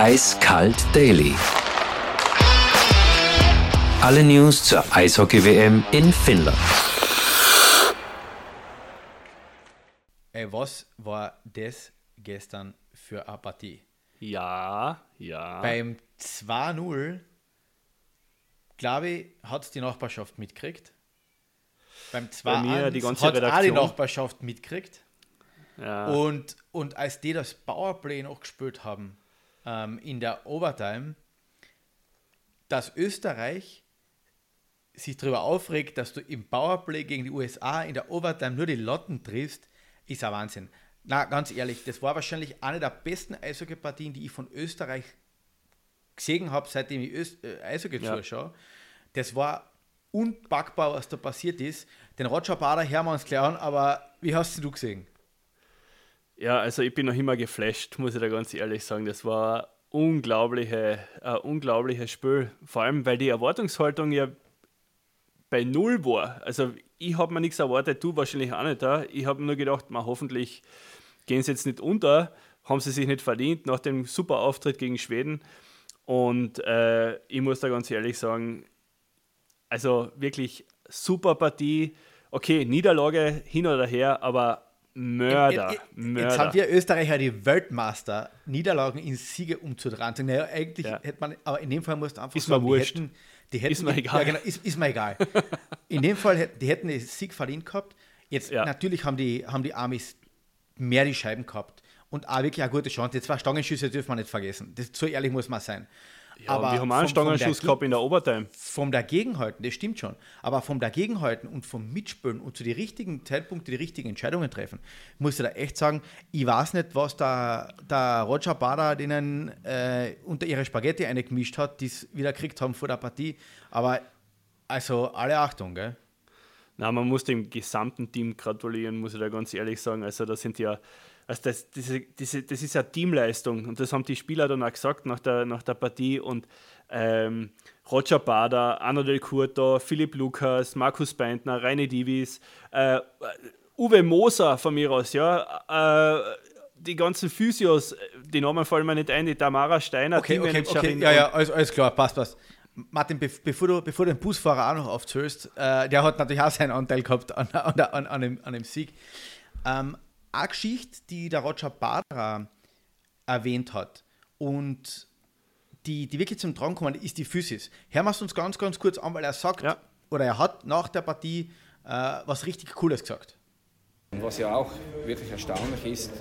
Eiskalt Daily. Alle News zur Eishockey-WM in Finnland. Ey, was war das gestern für eine Partie? Ja, ja. Beim 2-0, glaube ich, hat es die Nachbarschaft mitgekriegt. Beim 2 mir die ganze hat auch die Redaktion. Nachbarschaft mitgekriegt. ja. Und, und als die das Powerplay noch gespielt haben, ähm, in der Overtime, dass Österreich sich darüber aufregt, dass du im Powerplay gegen die USA in der Overtime nur die Lotten triffst, ist ein Wahnsinn. Na, ganz ehrlich, das war wahrscheinlich eine der besten Eishockey-Partien, die ich von Österreich gesehen habe, seitdem ich Öst äh, Eishockey Ja. zuschaue. Das war unpackbar, was da passiert ist. Den Roger Bader hören wir uns gleich an, aber wie hast du gesehen? Ja, also ich bin noch immer geflasht, muss ich da ganz ehrlich sagen. Das war unglaubliche, ein unglaubliches Spiel. Vor allem, weil die Erwartungshaltung ja bei Null war. Also ich habe mir nichts erwartet, du wahrscheinlich auch nicht da. Ich habe nur gedacht, mal hoffentlich gehen sie jetzt nicht unter, haben sie sich nicht verdient nach dem super Auftritt gegen Schweden. Und äh, ich muss da ganz ehrlich sagen, also wirklich super Partie. Okay, Niederlage hin oder her, aber Mörder, Jetzt- Mörder. Jetzt haben wir Österreicher die Weltmaster, Niederlagen in Siege umzudrehen. Naja, eigentlich Ja. hätte man, aber in dem Fall musst du einfach Ist sagen, die wurscht. hätten, die hätten Ist mir egal. Ja, genau, ist, ist mir egal. in dem Fall, hätten- die hätten den Sieg verdient gehabt. Jetzt, Ja. natürlich haben die, haben die Amis mehr die Scheiben gehabt und auch wirklich eine gute Chance. Die zwei Stangenschüsse dürfen wir nicht vergessen. Das, so ehrlich muss man sein. Ja, wir haben einen gehabt in der Overtime. vom Dagegenhalten, das stimmt schon, aber vom Dagegenhalten und vom Mitspielen und zu den richtigen Zeitpunkten die richtigen Entscheidungen treffen, muss ich da echt sagen, ich weiß nicht, was der, der Roger Bader denen äh, unter ihre Spaghetti eingemischt hat, die es wieder gekriegt haben vor der Partie, aber also alle Achtung, gell? Na, man muss dem gesamten Team gratulieren, muss ich da ganz ehrlich sagen. Also das sind ja, also das, diese, diese, das ist ja Teamleistung und das haben die Spieler dann auch gesagt nach der, nach der Partie und ähm, Roger Bader, Arno Del Curto, Philipp Lukas, Markus Beintner, Reine Divis, äh, Uwe Moser von mir aus, ja, äh, die ganzen Physios, die Namen fallen mir nicht ein, die Tamara Steiner, Okay, okay, okay, Teammanagerin ja, ja, alles, alles klar, passt, passt. Martin, be bevor, du, bevor du den Busfahrer auch noch aufzählst, äh, der hat natürlich auch seinen Anteil gehabt an, an, an, an, dem, an dem Sieg. Ähm, eine Geschichte, die der Roger Bader erwähnt hat und die, die wirklich zum Tragen kommen, ist die Physis. Hören wir es uns ganz, ganz kurz an, weil er sagt, Ja. oder er hat nach der Partie äh, was richtig Cooles gesagt. Und Was ja auch wirklich erstaunlich ist,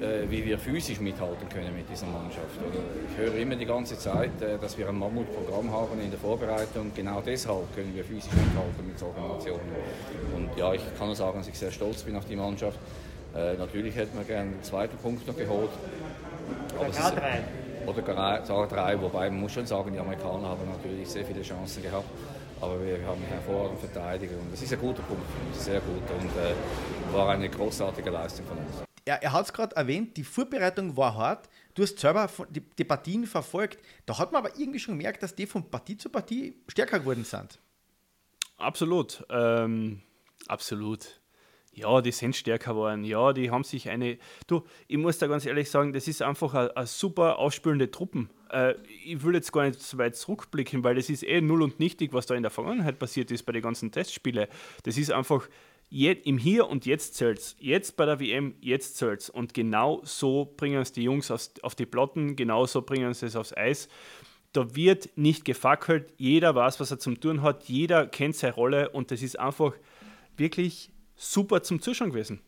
äh, wie wir physisch mithalten können mit dieser Mannschaft. Oder Ich höre immer die ganze Zeit, äh, dass wir ein Mammutprogramm haben in der Vorbereitung. Genau deshalb können wir physisch mithalten mit solchen Nationen. Und ja, ich kann nur sagen, dass ich sehr stolz bin auf die Mannschaft. Äh, natürlich hätten wir gerne einen zweiten Punkt noch geholt. Aber es ist- Oder gar sogar drei, wobei man muss schon sagen, die Amerikaner haben natürlich sehr viele Chancen gehabt. Aber wir haben hervorragend verteidigt und das ist ein guter Punkt, sehr gut und äh, war eine großartige Leistung von uns. Er, er hat es gerade erwähnt, die Vorbereitung war hart. Du hast selber die, die Partien verfolgt. Da hat man aber irgendwie schon gemerkt, dass die von Partie zu Partie stärker geworden sind. Absolut. Ähm, absolut. Ja, die sind stärker geworden. Ja, die haben sich eine. Du, ich muss da ganz ehrlich sagen, das ist einfach eine super ausspülende Truppen. Äh, ich will jetzt gar nicht so weit zurückblicken, weil das ist eh null und nichtig, was da in der Vergangenheit passiert ist bei den ganzen Testspielen. Das ist einfach je, im Hier und Jetzt zählt's. Jetzt bei der WM, jetzt zählt's. Und genau so bringen es die Jungs aufs, auf die Platten, genau so bringen sie es aufs Eis. Da wird nicht gefackelt, jeder weiß, was er zum tun hat, jeder kennt seine Rolle und das ist einfach wirklich super zum Zuschauen gewesen.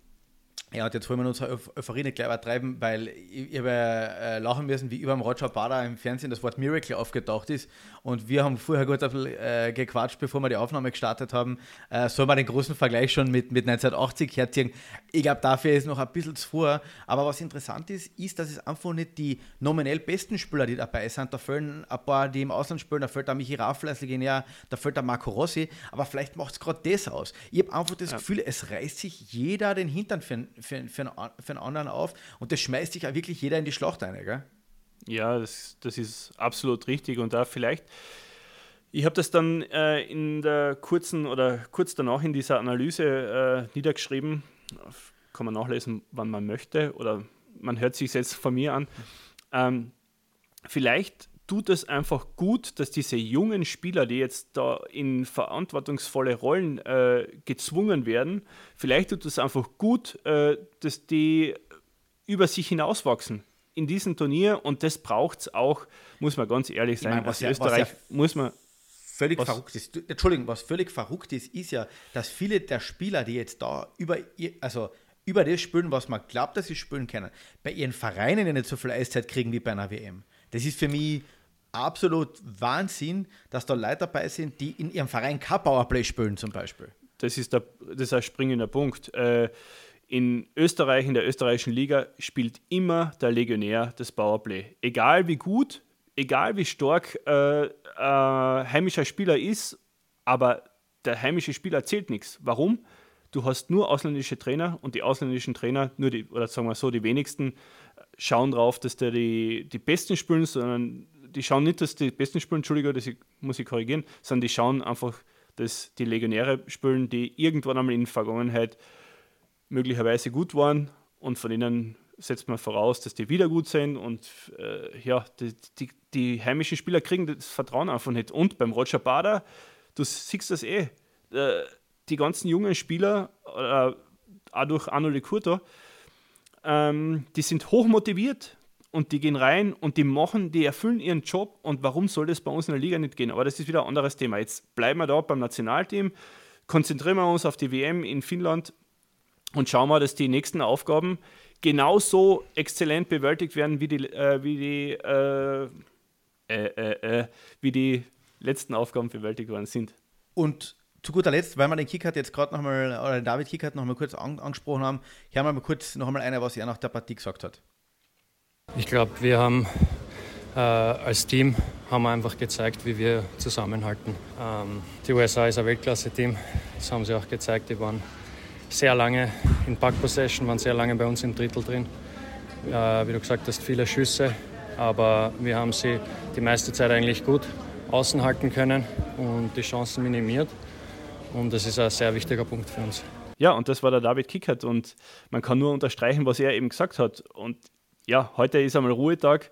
Ja, und jetzt wollen wir Euph- Euphorie nicht gleich übertreiben, weil ich, ich habe äh, lachen müssen, wie über dem Roger Bader im Fernsehen das Wort Miracle aufgetaucht ist. Und wir haben vorher gut äh, gequatscht, bevor wir die Aufnahme gestartet haben. Äh, soll man den großen Vergleich schon mit, mit 1980 herziehen? Ich glaube, dafür ist noch ein bisschen zu vor. Aber was interessant ist, ist, dass es einfach nicht die nominell besten Spieler, die dabei sind. Da fehlen ein paar, die im Ausland spielen. Da fehlt der Michi als Legionär, da fehlt der Marco Rossi. Aber vielleicht macht es gerade das aus. Ich habe einfach das Gefühl, es reißt sich jeder den Hintern für, für, einen- für, einen für einen anderen auf. Und das schmeißt sich auch wirklich jeder in die Schlacht ein. Gell? Ja, das, das ist absolut richtig. Und da vielleicht, ich habe das dann äh, in der kurzen oder kurz danach in dieser Analyse äh, niedergeschrieben. Kann man nachlesen, wann man möchte oder man hört sich jetzt von mir an. Ähm, vielleicht tut es einfach gut, dass diese jungen Spieler, die jetzt da in verantwortungsvolle Rollen äh, gezwungen werden, vielleicht tut es einfach gut, äh, dass die über sich hinauswachsen in diesem Turnier und das braucht es auch, muss man ganz ehrlich sein. meine, was Als ja- was Österreich ja muss man. völlig Was- verrückt ist. Entschuldigung, was völlig verrückt ist, ist ja, dass viele der Spieler, die jetzt da über, ihr- also über das spielen, was man glaubt, dass sie spielen können, bei ihren Vereinen ja nicht so viel Eiszeit kriegen wie bei einer WM. Das ist für mich absolut Wahnsinn, dass da Leute dabei sind, die in ihrem Verein kein Powerplay spielen zum Beispiel. das ist, der, das ist ein springender Punkt. Äh, in Österreich, in der österreichischen Liga, spielt immer der Legionär das Powerplay. Egal wie gut, egal wie stark äh, ein heimischer Spieler ist, aber der heimische Spieler zählt nichts. Warum? Du hast nur ausländische Trainer und die ausländischen Trainer, nur die, oder sagen wir so, die wenigsten, schauen drauf, dass der die, die Besten spielen, sondern die schauen nicht, dass die Besten spielen, Entschuldigung, das muss ich korrigieren, sondern die schauen einfach, dass die Legionäre spielen, die irgendwann einmal in der Vergangenheit möglicherweise gut waren. Und von ihnen setzt man voraus, dass die wieder gut sind. Und äh, ja, die, die, die heimischen Spieler kriegen das Vertrauen einfach nicht. Und beim Roger Bader, du siehst das eh, äh, die ganzen jungen Spieler, äh, auch durch Arno de Curto, ähm, die sind hochmotiviert und die gehen rein und die machen, die erfüllen ihren Job und warum soll das bei uns in der Liga nicht gehen? Aber das ist wieder ein anderes Thema. Jetzt bleiben wir da beim Nationalteam, konzentrieren wir uns auf die WM in Finnland und schauen wir, dass die nächsten Aufgaben genauso exzellent bewältigt werden wie die, äh, wie die, äh, äh, äh, äh, wie die letzten Aufgaben bewältigt worden sind. Und zu guter Letzt, weil wir den Kickert jetzt gerade nochmal, oder den David Kickert noch mal kurz an, angesprochen haben, hören wir mal kurz noch einmal einer, was er nach der Partie gesagt hat. Ich glaube, wir haben äh, als Team haben wir einfach gezeigt, wie wir zusammenhalten. Ähm, die USA ist ein Weltklasse-Team, das haben sie auch gezeigt. Die waren sehr lange in Puck Possession, waren sehr lange bei uns im Drittel drin. Äh, wie du gesagt hast, viele Schüsse, aber wir haben sie die meiste Zeit eigentlich gut außen halten können und die Chancen minimiert. Und das ist ein sehr wichtiger Punkt für uns. Ja, und das war der David Kickert und man kann nur unterstreichen, was er eben gesagt hat. Und ja, heute ist einmal Ruhetag.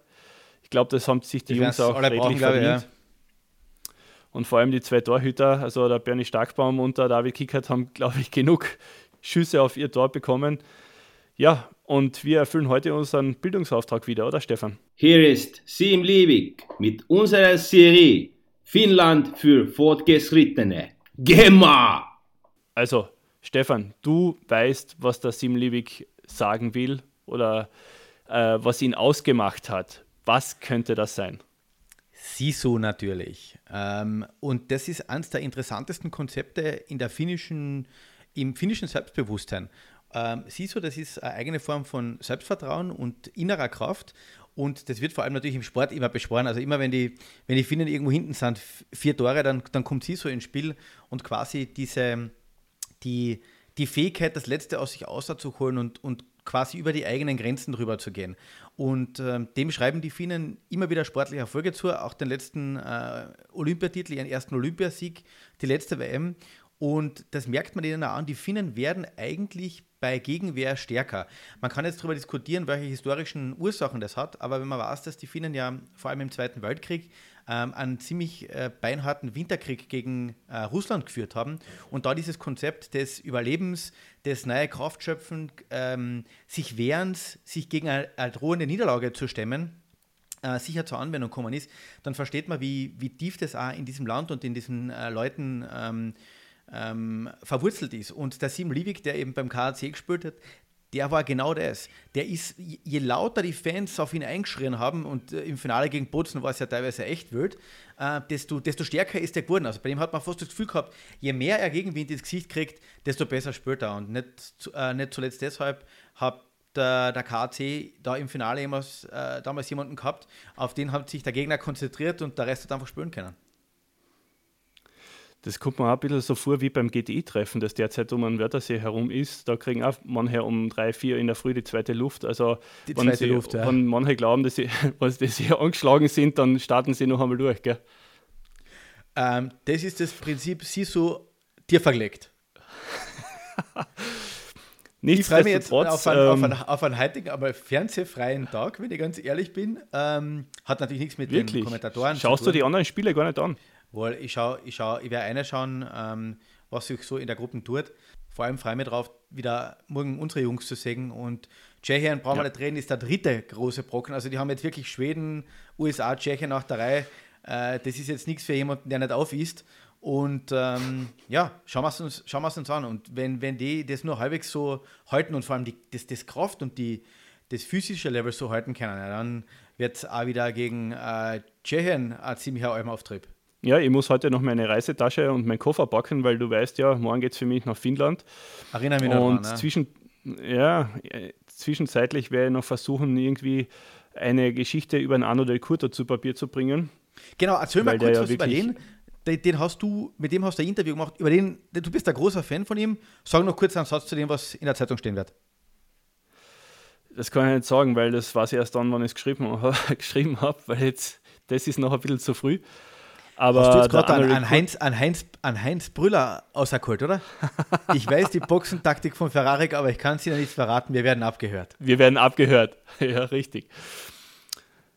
Ich glaube, das haben sich die Die Jungs auch alle redlich brauchen, glaube ich, verdient. Und vor allem die zwei Torhüter, also der Bernie Starkbaum und der David Kickert, haben, glaube ich, genug Schüsse auf ihr Tor bekommen. Ja, und wir erfüllen heute unseren Bildungsauftrag wieder, oder Stefan? Hier ist Sim Liebig mit unserer Serie Finnland für Fortgeschrittene. Gemma! Also, Stefan, du weißt, was der Sim Liebig sagen will oder äh, was ihn ausgemacht hat. Was könnte das sein? Sisu natürlich. Ähm, und das ist eines der interessantesten Konzepte in der finnischen, im finnischen Selbstbewusstsein. Ähm, Sisu, das ist eine eigene Form von Selbstvertrauen und innerer Kraft. Und das wird vor allem natürlich im Sport immer beschworen. Also immer wenn die, wenn die Finnen irgendwo hinten sind, vier Tore, dann, dann kommt Sisu ins Spiel und quasi diese, die, die Fähigkeit, das Letzte aus sich auszuholen und, und quasi über die eigenen Grenzen drüber zu gehen. Und ähm, dem schreiben die Finnen immer wieder sportliche Erfolge zu, auch den letzten äh, Olympiatitel, ihren ersten Olympiasieg, die letzte WM. Und das merkt man ihnen auch an, die Finnen werden eigentlich bei Gegenwehr stärker. Man kann jetzt darüber diskutieren, welche historischen Ursachen das hat, aber wenn man weiß, dass die Finnen ja vor allem im Zweiten Weltkrieg ähm, einen ziemlich äh, beinharten Winterkrieg gegen äh, Russland geführt haben und da dieses Konzept des Überlebens, des neue Kraftschöpfen, ähm, sich Wehrens, sich gegen eine, eine drohende Niederlage zu stemmen, äh, sicher zur Anwendung kommen ist, dann versteht man, wie, wie tief das auch in diesem Land und in diesen äh, Leuten ähm, ähm, verwurzelt ist. Und der Sim Liebig, der eben beim KAC gespielt hat, der war genau das. Der ist, je lauter die Fans auf ihn eingeschrien haben, und äh, im Finale gegen Bozen war es ja teilweise echt wild, äh, desto, desto stärker ist der geworden. Also bei dem hat man fast das Gefühl gehabt, je mehr er Gegenwind ins Gesicht kriegt, desto besser spielt er. Und nicht, äh, nicht zuletzt deshalb hat der, der KAC da im Finale jemals, äh, damals jemanden gehabt, auf den hat sich der Gegner konzentriert und der Rest hat einfach spielen können. Das kommt mir auch ein bisschen so vor wie beim GTI-Treffen, das derzeit um den Wörthersee herum ist. Da kriegen auch manche um drei, vier in der Früh die zweite Luft. Also, Die wenn, zweite sie, Luft, ja. wenn manche glauben, dass sie, dass sie angeschlagen sind, dann starten sie noch einmal durch. Gell? Ähm, das ist das Prinzip, sie so dir verlegt. Ich freue mich jetzt auf einen, ähm, auf, einen, auf einen heutigen, aber fernsehfreien Tag, wenn ich ganz ehrlich bin. Ähm, hat natürlich nichts mit wirklich? den Kommentatoren Schaust zu tun. du die anderen Spiele gar nicht an? Weil ich schaue, ich schaue, ich werde eine schauen, ähm, was sich so in der Gruppe tut. Vor allem freue ich mich drauf, wieder morgen unsere Jungs zu sehen. Und Tschechien, brauchen wir ja. nicht reden, ist der dritte große Brocken. Also die haben jetzt wirklich Schweden, USA, Tschechien nach der Reihe. Äh, das ist jetzt nichts für jemanden, der nicht auf ist. Und ähm, ja, schauen wir es uns, schauen uns an. Und wenn, wenn die das nur halbwegs so halten und vor allem die, das, das Kraft und die, das physische Level so halten können, ja, dann wird es auch wieder gegen äh, Tschechien ein ziemlicher Almauftrieb. Ja, ich muss heute noch meine Reisetasche und meinen Koffer packen, weil du weißt ja, morgen geht es für mich nach Finnland. Erinnere mich noch Und dran, zwischen, ja, zwischenzeitlich werde ich noch versuchen, irgendwie eine Geschichte über einen Arno del Curto zu Papier zu bringen. Genau, erzähl mal kurz ja was über den den, den, hast du, mit dem hast du ein Interview gemacht, über den, du bist ein großer Fan von ihm. Sag noch kurz einen Satz zu dem, was in der Zeitung stehen wird. Das kann ich nicht sagen, weil das weiß ich erst dann, wann ich es geschrieben, geschrieben habe, weil jetzt, das ist noch ein bisschen zu früh. Aber Hast du jetzt gerade an, an, Heinz, an, Heinz, an Heinz Brüller auserkolt, oder? Ich weiß die Boxentaktik von Ferrari, aber ich kann es Ihnen nicht verraten. Wir werden abgehört. Wir werden abgehört. Ja, richtig.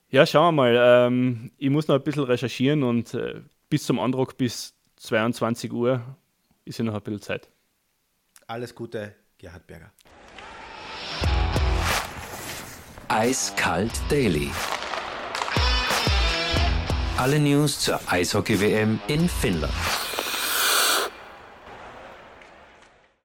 Ja, schauen wir mal. Ähm, ich muss noch ein bisschen recherchieren und äh, bis zum Andruck bis 22 Uhr ist ja noch ein bisschen Zeit. Alles Gute, Gerhard Berger. Eiskalt Daily. Alle News zur Eishockey-WM in Finnland.